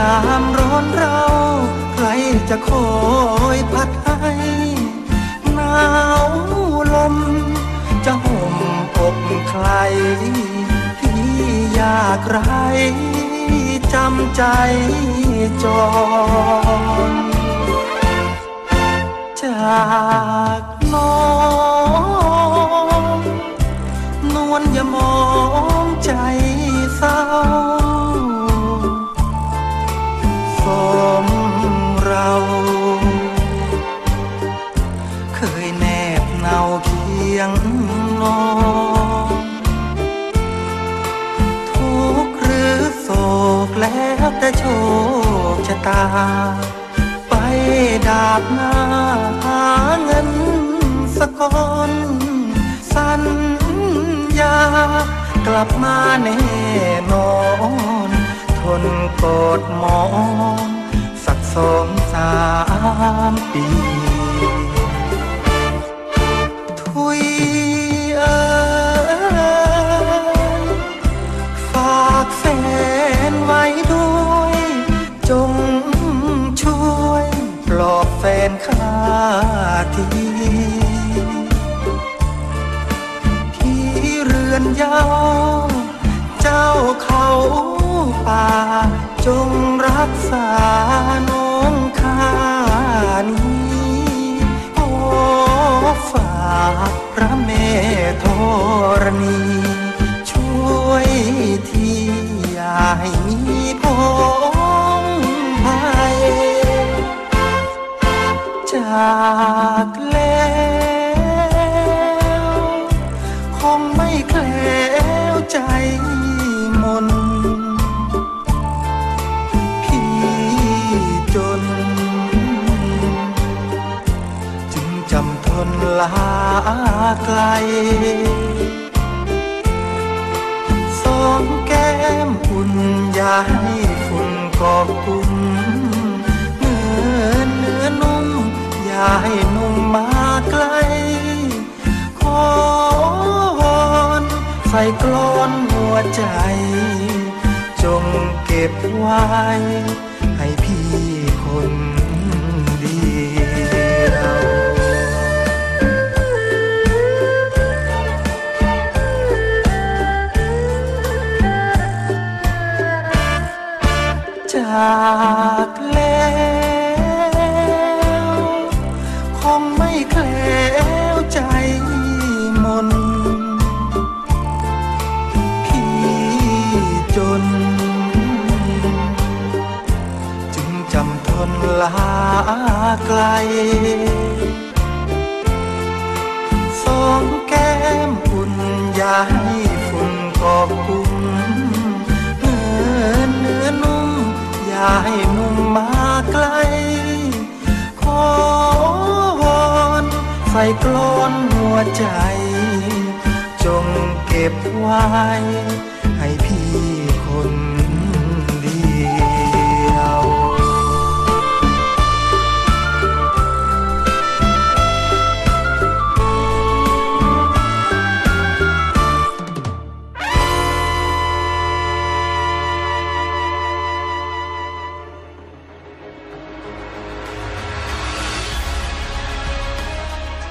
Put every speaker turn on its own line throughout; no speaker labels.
า
ยามร้อนเรา ใครจะคอยพัดให้หนาวลม จะห่มอกใครพี่อยากไรจำใจจองจากน้อง แต่โชคชะตา ไปดาบหน้าหาเงินสะกอนสัญญากลับมาแน่นอน ทนกดหมอน แคล้วใจมน พี่จน จึงจำทนลาไกล สองแก้มอุ่นยาให้ฝุ่นกอบกุ่มเนื้อเนื้อนุ่มยาให้ ใส่กลอนหัวใจ จงเก็บไว้ ให้พี่คนเดียวจาก ใจ จงเก็บไว้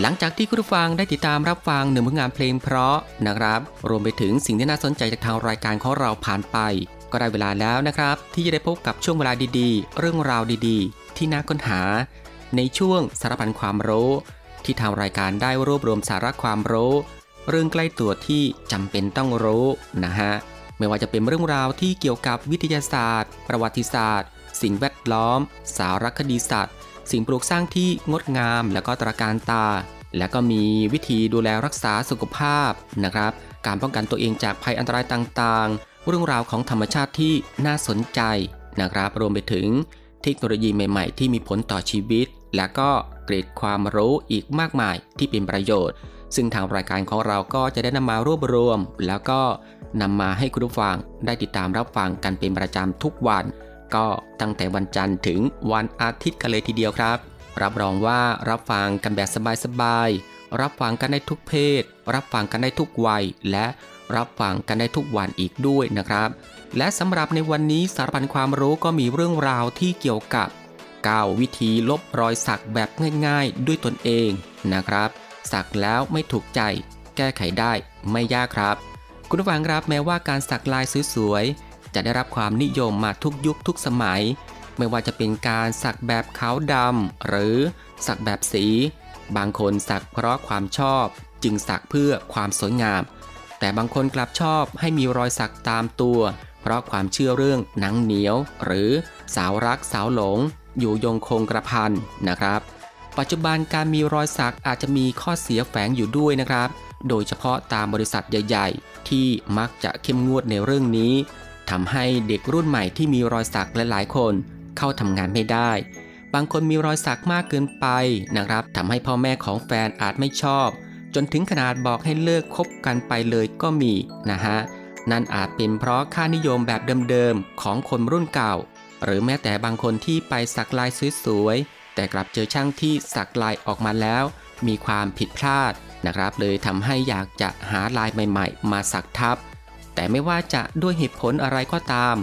หลังจากที่คุณผู้ฟังได้ติดตามรับฟังหนึ่งผลงานเพลงเพราะนะครับ รวมไปถึงสิ่งที่น่าสนใจจากทางรายการของเราผ่านไป ก็ได้เวลาแล้วนะครับ ที่จะได้พบกับช่วงเวลาดีๆ เรื่องราวดีๆ ที่น่าค้นหา ในช่วงสารพันความรู้ ที่ทางรายการได้รวบรวมสาระความรู้ เรื่องใกล้ตัวที่จำเป็นต้องรู้นะฮะไม่ว่าจะเป็นเรื่องราวที่เกี่ยวกับวิทยาศาสตร์ ประวัติศาสตร์ สิ่งแวดล้อม สารคดีสัตว์ สิ่งปลูกสร้างที่งดงามและก็ตระการตา และก็มีวิธีดูแลรักษาสุขภาพนะครับ การป้องกันตัวเองจากภัยอันตรายต่างๆ เรื่องราวของธรรมชาติที่น่าสนใจนะครับ รวมไปถึงเทคโนโลยีใหม่ๆ ที่มีผลต่อชีวิต และก็เกร็ดความรู้อีกมากมายที่เป็นประโยชน์ ซึ่งทางรายการของเราก็จะได้นำมารวบรวม แล้วก็นำมาให้คุณผู้ฟังได้ติดตามรับฟังกันเป็นประจำทุกวัน ก็ตั้งแต่วันจันทร์ถึงวันอาทิตย์กันเลยทีเดียวครับ รับรองว่ารับฟังกันแบบสบายๆ รับฟังกันได้ทุกเพศ รับฟังกันได้ทุกวัย และรับฟังกันได้ทุกวันอีกด้วยนะครับ และสำหรับในวันนี้สารพันความรู้ก็มีเรื่องราวที่เกี่ยวกับ9วิธีลบรอยสักแบบง่ายๆ ด้วยตนเองนะครับ สักแล้วไม่ถูกใจ แก้ไขได้ไม่ยากครับ คุณผู้ฟังครับแม้ว่าการสักลายสวยๆ จะได้รับความนิยมมาทุกยุคทุกสมัย ไม่ว่าจะเป็นการสักแบบขาวดำหรือสักแบบสี บางคนสักเพราะความชอบ จึงสักเพื่อความสวยงาม แต่บางคนกลับชอบให้มีรอยสักตามตัว เพราะความเชื่อเรื่องหนังเหนียว หรือสาวรักสาวหลง อยู่ยงคงกระพันนะครับปัจจุบันการมีรอยสักอาจจะมีข้อเสียแฝงอยู่ด้วยนะครับ โดยเฉพาะตามบริษัทใหญ่ ๆ ที่มักจะเข้มงวดในเรื่องนี้ ทำให้เด็กรุ่นใหม่ที่มีรอยสักหลายๆ คนเข้าทำงานไม่ได้ บางคนมีรอยสักมากเกินไปนะครับทำให้พ่อแม่ของแฟนอาจไม่ชอบ จนถึงขนาดบอกให้เลิกคบกันไปเลยก็มีนะฮะนั่นอาจเป็นเพราะค่านิยมแบบเดิมๆของคนรุ่นเก่า หรือแม้แต่บางคนที่ไปสักลายสวยๆแต่กลับเจอช่างที่สักลายออกมาแล้ว มีความผิดพลาดนะครับ เลยทำให้อยากจะหาลายใหม่ ๆ มาสักทับ แต่ไม่ว่าจะด้วยเหตุผลอะไรก็ตาม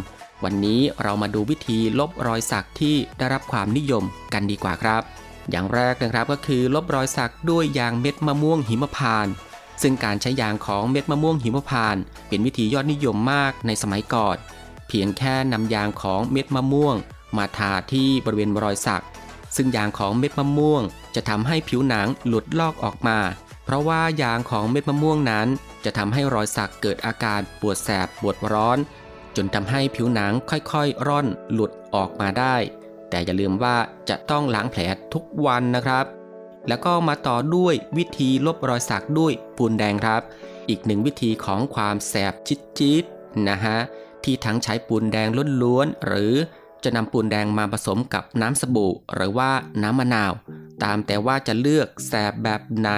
วันนี้เรามาดูวิธีลบรอยสักที่ได้รับความนิยมกันดีกว่าครับ อย่างแรกนะครับก็คือลบรอยสักด้วยยางเม็ดมะม่วงหิมพานต์ซึ่งการใช้ยางของเม็ดมะม่วงหิมพานต์เป็นวิธียอดนิยมมากในสมัยก่อน เพียงแค่นำยางของเม็ดมะม่วง มาทาที่บริเวณรอยสัก ซึ่งยางของเม็ดมะม่วง จะทำให้ผิวหนังหลุดลอกออกมา เพราะว่ายางของเม็ดมะม่วงนั้น จะทำให้รอยสักเกิดอาการปวดแสบปวดร้อน จนทำให้ผิวหนังค่อยๆ ร่อนหลุดออกมาได้ แต่อย่าลืมว่าจะต้องล้างแผลทุกวันนะครับ แล้วก็มาต่อด้วยวิธีลบรอยสักด้วยปูนแดงครับ อีกหนึ่งวิธีของความแสบจิดๆนะฮะที่ทั้งใช้ปูนแดงล้วนๆหรือจะนำปูนแดงมาผสมกับน้ำสบู่ หรือว่าน้ำมะนาว ตามแต่ว่าจะเลือกแสบแบบไหน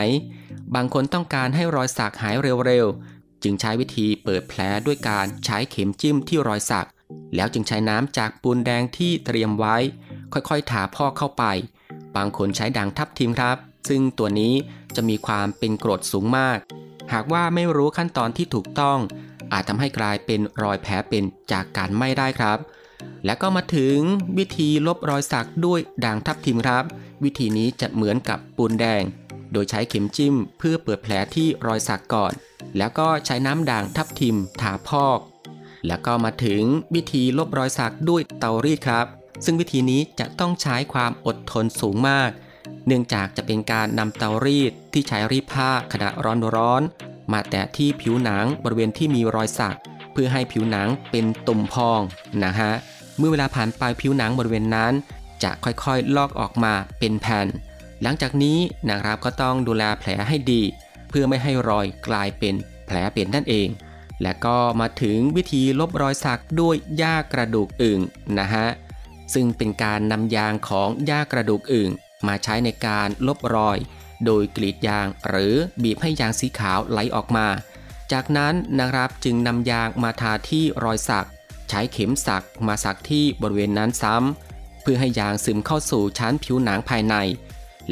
บางคนต้องการให้รอยสักหายเร็วๆ จึงใช้วิธีเปิดแผลด้วยการใช้เข็มจิ้มที่รอยสัก แล้วจึงใช้น้ำจากปูนแดงที่เตรียมไว้ ค่อยๆ ถาพอกเข้าไป บางคนใช้ด่างทับทิมครับ ซึ่งตัวนี้จะมีความเป็นกรดสูงมาก หากว่าไม่รู้ขั้นตอนที่ถูกต้อง อาจทำให้กลายเป็นรอยแผลเป็นจากการไม้ได้ครับ แล้วก็มาถึงวิธีลบรอยสักด้วยด่างทับทิมครับ วิธีนี้จะเหมือนกับปูนแดง โดยใช้เข็มจิ้มเพื่อเปิดแผลที่รอยสักก่อน แล้วก็ใช้น้ำด่างทับทิมทาพอก แล้วก็มาถึงวิธีลบรอยสักด้วยเตารีดครับ ซึ่งวิธีนี้จะต้องใช้ความอดทนสูงมาก เนื่องจากจะเป็นการนำเตารีดที่ใช้รีดผ้าขณะร้อนๆมาแตะที่ผิวหนังบริเวณที่มีรอยสัก เพื่อให้ผิวหนังเป็นตุ่มพองนะฮะเมื่อเวลาผ่านไปผิวหนังบริเวณนั้น จะค่อยๆ ลอกออกมาเป็นแผ่น หลังจากนี้นะครับก็ต้องดูแลแผลให้ดี เพื่อไม่ให้รอยกลายเป็นแผลเป็นนั่นเอง และก็มาถึงวิธีลบรอยสักด้วยหญ้ากระดูกอึ่งนะฮะซึ่งเป็นการนำยางของหญ้ากระดูกอึ่งมาใช้ในการลบรอย โดยกรีดยางหรือบีบให้ยางสีขาวไหลออกมา จากนั้นนะครับจึงนำยางมาทาที่รอยสัก ใช้เข็มสักมาสักที่บริเวณนั้นซ้ำเพื่อให้ยางซึมเข้าสู่ชั้นผิวหนังภายใน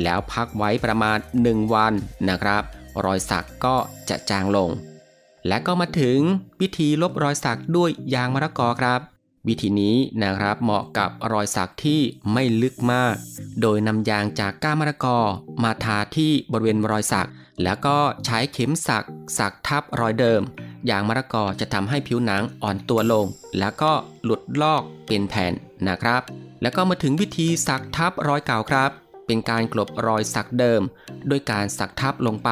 แล้วพักไว้ประมาณ 1 วันนะครับ รอยสักก็จะจางลง และก็มาถึงวิธีลบรอยสักด้วยยางมะละกอครับ วิธีนี้นะครับเหมาะกับรอยสักที่ไม่ลึกมาก โดยนำยางจากก้ามะละกอมาทาที่บริเวณรอยสัก แล้วก็ใช้เข็มสักสักทับรอยเดิมยางมะละกอจะทำให้ผิวหนังอ่อนตัวลง แล้วก็หลุดลอกเป็นแผ่นนะครับ แล้วก็มาถึงวิธีสักทับรอยเก่าครับ เป็นการกลบรอยสักเดิม ด้วยการสักทับลงไป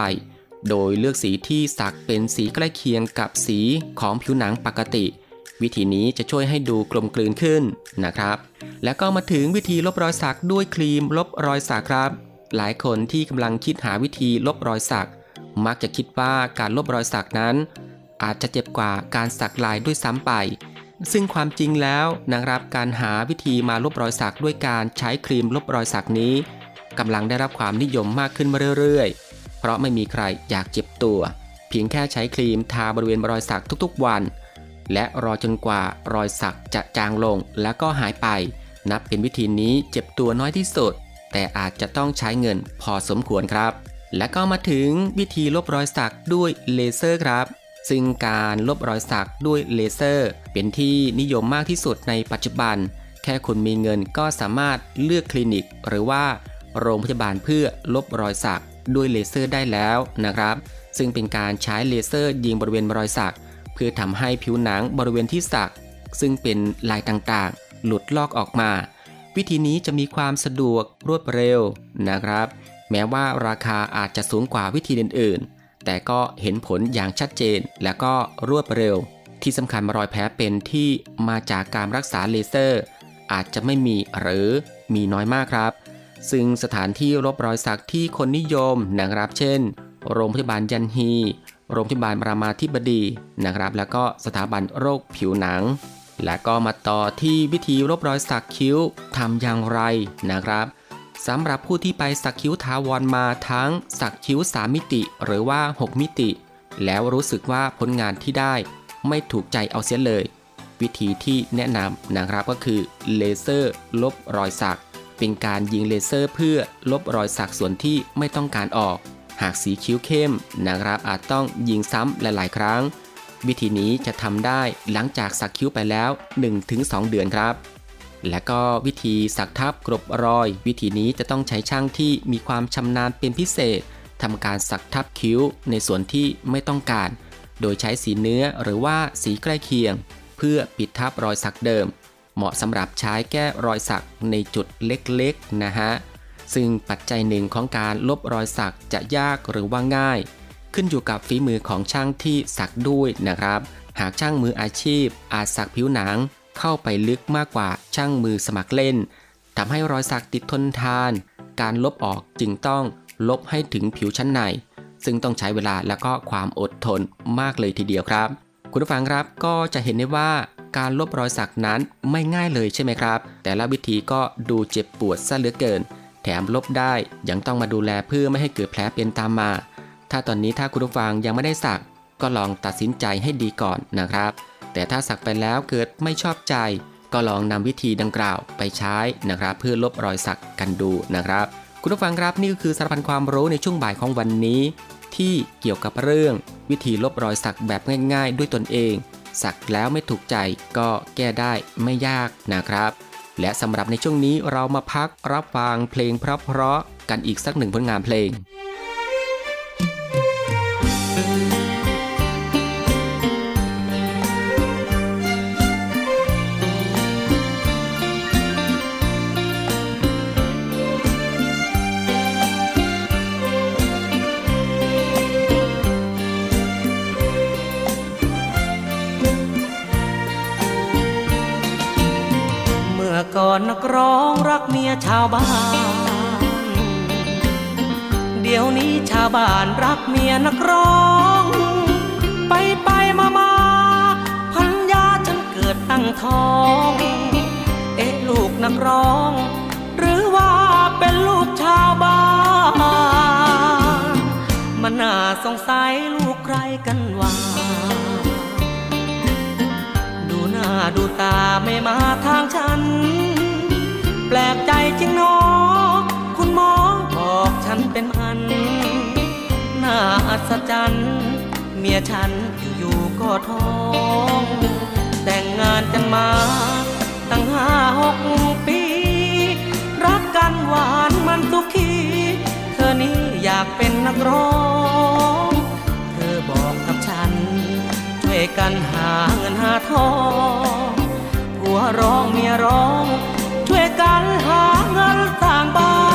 โดยเลือกสีที่สักเป็นสีใกล้เคียงกับสีของผิวหนังปกติ วิธีนี้จะช่วยให้ดูกลมกลืนขึ้นนะครับ แล้วก็มาถึงวิธีลบรอยสักด้วยครีมลบรอยสักครับ หลายคนที่กำลังคิดหาวิธีลบรอยสัก มักจะคิดว่าการลบรอยสักนั้น อาจจะเจ็บกว่าการสักลายด้วยซ้ำไปซึ่งความจริงแล้วนะครับการหาวิธีมาลบรอยสักด้วยการใช้ครีมลบรอยสักนี้ กำลังได้รับความนิยมมากขึ้นมาเรื่อยๆ เพราะไม่มีใครอยากเจ็บตัว เพียงแค่ใช้ครีมทาบริเวณรอยสักทุกๆวัน และรอจนกว่ารอยสักจะจางลงแล้วก็หายไป นับเป็นวิธีนี้เจ็บตัวน้อยที่สุด แต่อาจจะต้องใช้เงินพอสมควรครับ และก็มาถึงวิธีลบรอยสักด้วยเลเซอร์ครับซึ่งการลบรอยสักด้วยเลเซอร์ เป็นที่นิยมมากที่สุดในปัจจุบัน แค่คุณมีเงินก็สามารถเลือกคลินิก หรือว่า โรงพยาบาลเพื่อลบรอยสักด้วยเลเซอร์ได้แล้วนะครับ ซึ่งเป็นการใช้เลเซอร์ยิงบริเวณรอยสัก เพื่อทำให้ผิวหนังบริเวณที่สัก ซึ่งเป็นลายต่างๆ หลุดลอกออกมา วิธีนี้จะมีความสะดวกรวดเร็วนะครับ แม้ว่าราคาอาจจะสูงกว่าวิธีอื่นๆ แต่ก็เห็นผลอย่างชัดเจนและก็รวดเร็ว ที่สำคัญรอยแผลเป็นที่มาจากการรักษาเลเซอร์ อาจจะไม่มีหรือมีน้อยมากครับ ซึ่งสถานที่ลบรอยสักที่คนนิยมนะครับ เช่น โรงพยาบาลยันฮี โรงพยาบาลรามาธิบดีนะครับ แล้วก็สถาบันโรคผิวหนัง และก็มาต่อที่วิธีลบรอยสักคิ้วทำอย่างไรนะครับสำหรับผู้ที่ไปสักคิ้วทาวรมาทั้งสักคิ้ว 3 มิติ หรือว่า 6 มิติ แล้วรู้สึกว่าผลงานที่ได้ไม่ถูกใจเอาเสียเลย วิธีที่แนะนำนะครับก็คือเลเซอร์ลบรอยสัก เป็นการยิงเลเซอร์เพื่อลบรอยสักส่วนที่ไม่ต้องการออก หากสีคิ้วเข้มนะครับอาจต้องยิงซ้ำหลาย ๆ ครั้ง วิธีนี้จะทำได้หลังจากสักคิ้วไปแล้ว 1-2 เดือนครับ และก็วิธีสักทับกรบรอย วิธีนี้จะต้องใช้ช่างที่มีความชำนาญเป็นพิเศษทำการสักทับคิ้วในส่วนที่ไม่ต้องการ โดยใช้สีเนื้อหรือว่าสีใกล้เคียง เพื่อปิดทับรอยสักเดิม เหมาะสำหรับใช้แก้รอยสักในจุดเล็กๆนะฮะ ซึ่งปัจจัยหนึ่งของการลบรอยสักจะยากหรือว่าง่าย ขึ้นอยู่กับฝีมือของช่างที่สักด้วยนะครับ หากช่างมืออาชีพ อาจสักผิวหนังเข้าไปลึกมากกว่าช่างมือสมัครเล่นทำให้รอยสักติดทนทาน การลบออกจึงต้องลบให้ถึงผิวชั้นใน ซึ่งต้องใช้เวลาและก็ความอดทนมากเลยทีเดียวครับ คุณผู้ฟังครับก็จะเห็นได้ว่า การลบรอยสักนั้นไม่ง่ายเลยใช่ไหมครับ แต่ละวิธีก็ดูเจ็บปวดซะเหลือเกิน แถมลบได้ยังต้องมาดูแลเพื่อไม่ให้เกิดแผลเป็นตามมา ถ้าตอนนี้ถ้าคุณผู้ฟังยังไม่ได้สัก ก็ลองตัดสินใจให้ดีก่อนนะครับ แต่ถ้าสักไปแล้วเกิดไม่ชอบใจ ก็ลองนำวิธีดังกล่าวไปใช้นะครับ เพื่อลบรอยสักกันดูนะครับ คุณผู้ฟังครับนี่ก็คือสารพันความรู้ในช่วงบ่ายของวันนี้ ที่เกี่ยวกับเรื่อง วิธีลบรอยสักแบบง่าย ๆ ด้วยตนเอง สักแล้วไม่ถูกใจก็แก้ได้ไม่ยากนะครับ และสำหรับในช่วงนี้เรามาพักรับฟังเพลงเพราะๆกันอีกสักหนึ่งผลงานเพลง
บ้านรักเมียนักร้อง ไปไปมามาพันยาฉันเกิดตั้งท้อง เอ๊ะลูกนักร้อง หรือว่าเป็นลูกชาวบ้านมันน่าสงสัยลูกใครกันว่าดูหน้าดูตาไม่มาทางฉัน แปลกใจ ศจรรย์เมียฉันอยู่ๆก็ท้อง แต่งงานกันมาตั้งห้าหกปี รักกันหวานมันสุขีเธอนี้อยากเป็นนักร้อง เธอบอกกับฉัน ช่วยกันหาเงินหาทองผัวร้องเมียร้อง ช่วยกันหาเงินสร้างบ้าน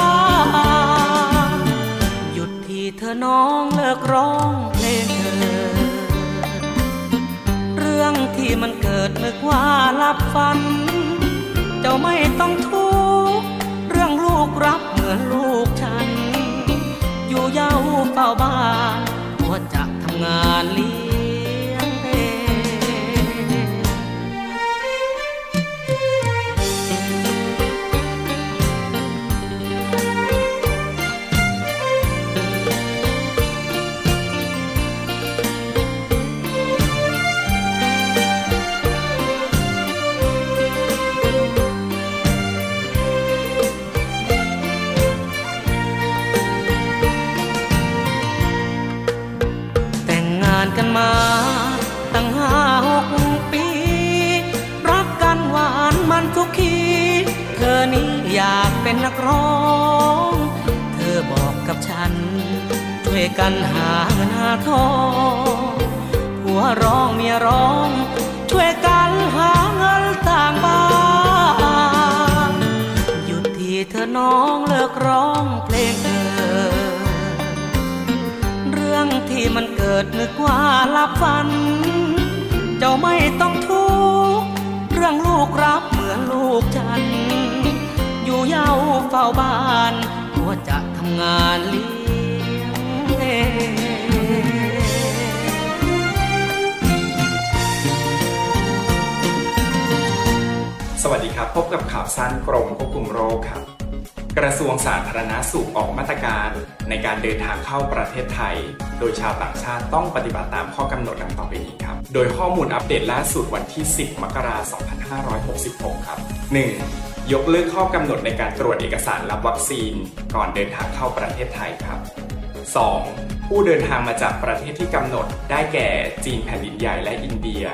เธอน้องเลิกร้องเพลงเธอ เรื่องที่มันเกิดนึกว่าหลับฝัน เจ้าไม่ต้องทุกข์เรื่องลูกรับเหมือนลูกฉัน อยู่เย้าเฝ้าบ้านหัวจะทำงานเลี้ย หลับฝัน เจ้าไม่ต้องทุกข์เรื่องลูกรับเหมือนลูกฉัน อยู่เย้าเฝ้าบ้านหัวจะทำงานเลี้ยงเอง
สวัสดีครับ พบกับข่าวสั้นกรมควบคุมโรคครับ กระทรวงสาธารณาสุขออกมาตรการ ในการเดินทางเข้าประเทศไทย โดยชาวต่างชาติต้องปฏิบัติตามข้อกำหนดดังต่อไปนี้ครับ โดยข้อมูลอัปเดตล่าสุดวันที่ 10 มกราคม 2566 ครับ 1. ยกเลิกข้อกำหนดในการตรวจเอกสารรับวัคซีน ก่อนเดินทางเข้าประเทศไทยครับ 2. ผู้เดินทางมาจากประเทศที่กำหนดได้แก่จีนแผ่นดินใหญ่และอินเดีย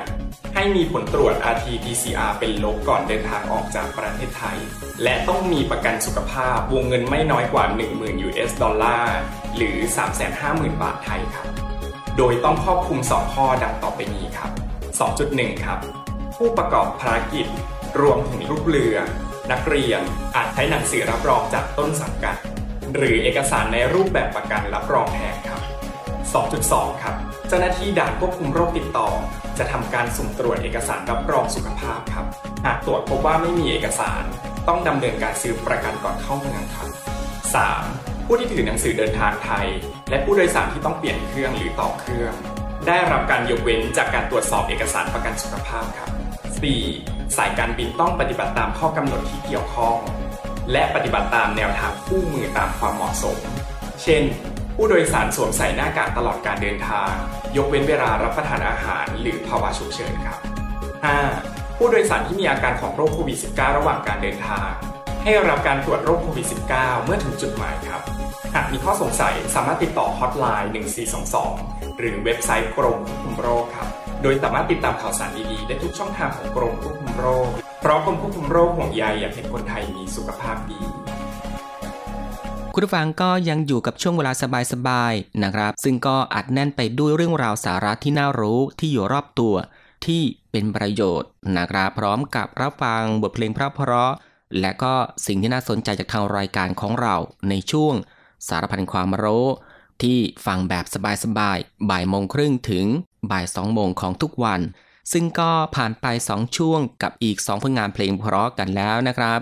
ให้มีผลตรวจ RT-PCR เป็นลบก่อนเดินทางออกจากประเทศไทย และต้องมีประกันสุขภาพวงเงินไม่น้อยกว่า 10,000 US ดอลลาร์ หรือ 350,000 บาทไทยครับ โดยต้องครอบคลุม 2 ข้อดังต่อไปนี้ครับ 2.1 ครับ ผู้ประกอบภารกิจ รวมถึงลูกเรือ นักเรียน อาจใช้หนังสือรับรองจากต้นสังกัด หรือเอกสารในรูปแบบประกันรับรองแทนครับ 2.2 ครับ เจ้าหน้าที่ด่านควบคุมโรคติดต่อ จะทำการสุ่มตรวจเอกสารรับรองสุขภาพครับ หากตรวจพบว่าไม่มีเอกสาร ต้องดำเนินการซื้อประกันก่อนเข้าเมืองครับ 3. ผู้ที่ถือหนังสือเดินทางไทย และผู้โดยสารที่ต้องเปลี่ยนเครื่องหรือต่อเครื่อง ได้รับการยกเว้นจากการตรวจสอบเอกสารประกันสุขภาพครับ 4. สายการบินต้องปฏิบัติตามข้อกำหนดที่เกี่ยวข้อง และปฏิบัติตามแนวทางคู่มือตามความเหมาะสม เช่น ผู้โดยสารสวมใส่หน้ากากตลอดการเดินทาง ยกเว้นเวลารับประทานอาหารหรือภาวะฉุกเฉินครับ 5. ผู้โดยสารที่มีอาการของโรคโควิด -19 ระหว่างการเดินทาง ให้รับการตรวจโรคโควิด -19 เมื่อถึงจุดหมายครับ หากมีข้อสงสัยสามารถติดต่อฮอตไลน์ 1422 หรือเว็บไซต์กรมควบคุมโรคครับ โดยสามารถติดตามข่าวสารดีๆ ได้ทุกช่องทางของกรมควบคุมโรค เพราะกรมควบคุมโรคห่วงใยอยากเห็นคนไทยมีสุขภาพดี
คุณผู้ฟังก็ยังอยู่กับช่วงเวลาสบายๆนะครับ ซึ่งก็อัดแน่นไปด้วยเรื่องราวสาระที่น่ารู้ที่อยู่รอบตัว ที่เป็นประโยชน์นะครับพร้อมกับรับฟังบทเพลงเพราะ และก็สิ่งที่น่าสนใจจากทางรายการของเราในช่วงสารพันความรู้ที่ฟังแบบสบายๆบ่ายโมงครึ่งถึงบ่ายสองโมงของทุกวัน ซึ่งก็ผ่านไป 2 ช่วงกับอีก 2 ผลงานเพลงเพราะกันแล้วนะครับ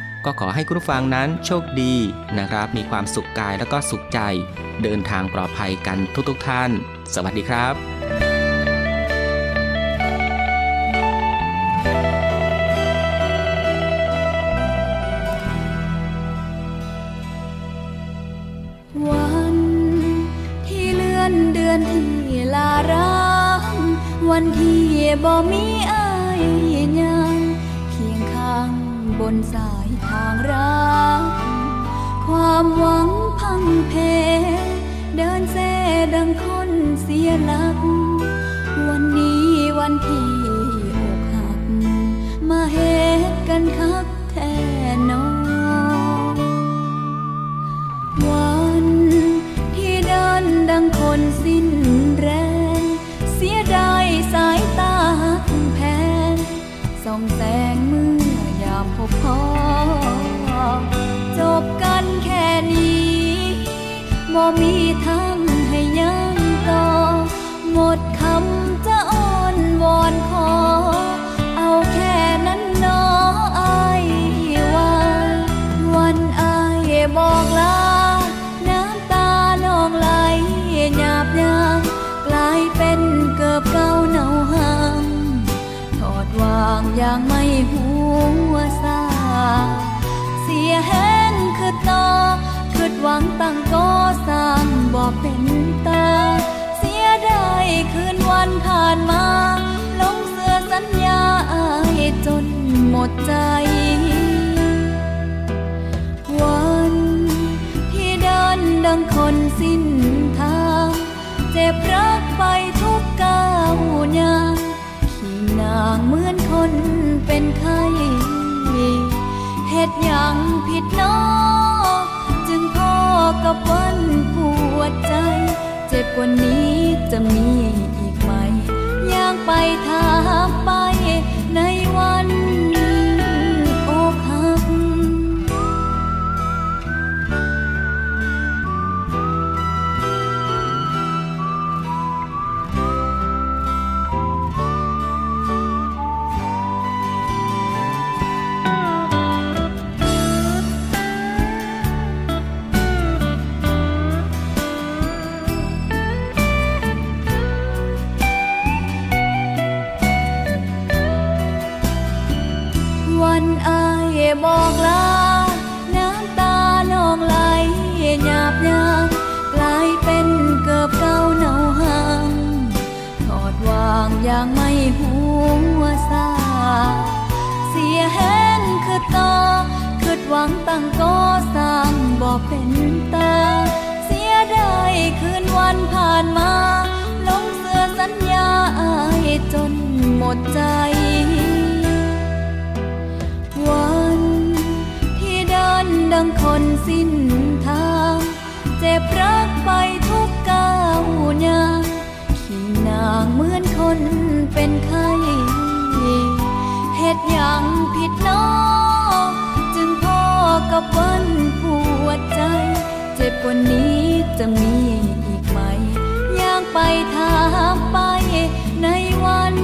ก็ขอให้คุณผู้ฟังนั้นโชคดีนะครับ มีความสุขกายแล้วก็สุขใจ เดินทางปลอดภัยกันทุกๆทท่าน สวัสดีครับ
วันที่เลื่อนเดือนที่ลาร้างวันที่บ่มีอายยังเคียงข้างบนสา ทางรัก ความหวังพังเพ เดินเซดังคนเสียหลัก วันนี้วันที่อกหัก มาเหตุกันคักแท่นอนวัน บ่มีทาง ดใจวันที่เดินดังคนสิ้นทาง เจ็บรักไปทุกก้าวยางขี่นางเหมือนคนเป็นไข้เหตุอย่างผิดน้อจึงพ่อกับวันปวดใจ เจ็บกว่านี้จะมีอีกไหมย่างไปถามไปในวัน ดใจ วันที่เดินดังคนสิ้นทาง เจ็บรักไปทุกก้าวยางขี่นางเหมือนคนเป็นไข้เหตุอย่างผิดน้อจึงพอกับวันปวดใจ เจ็บกว่านี้จะมีอีกไหมย่างไปถามไปในวัน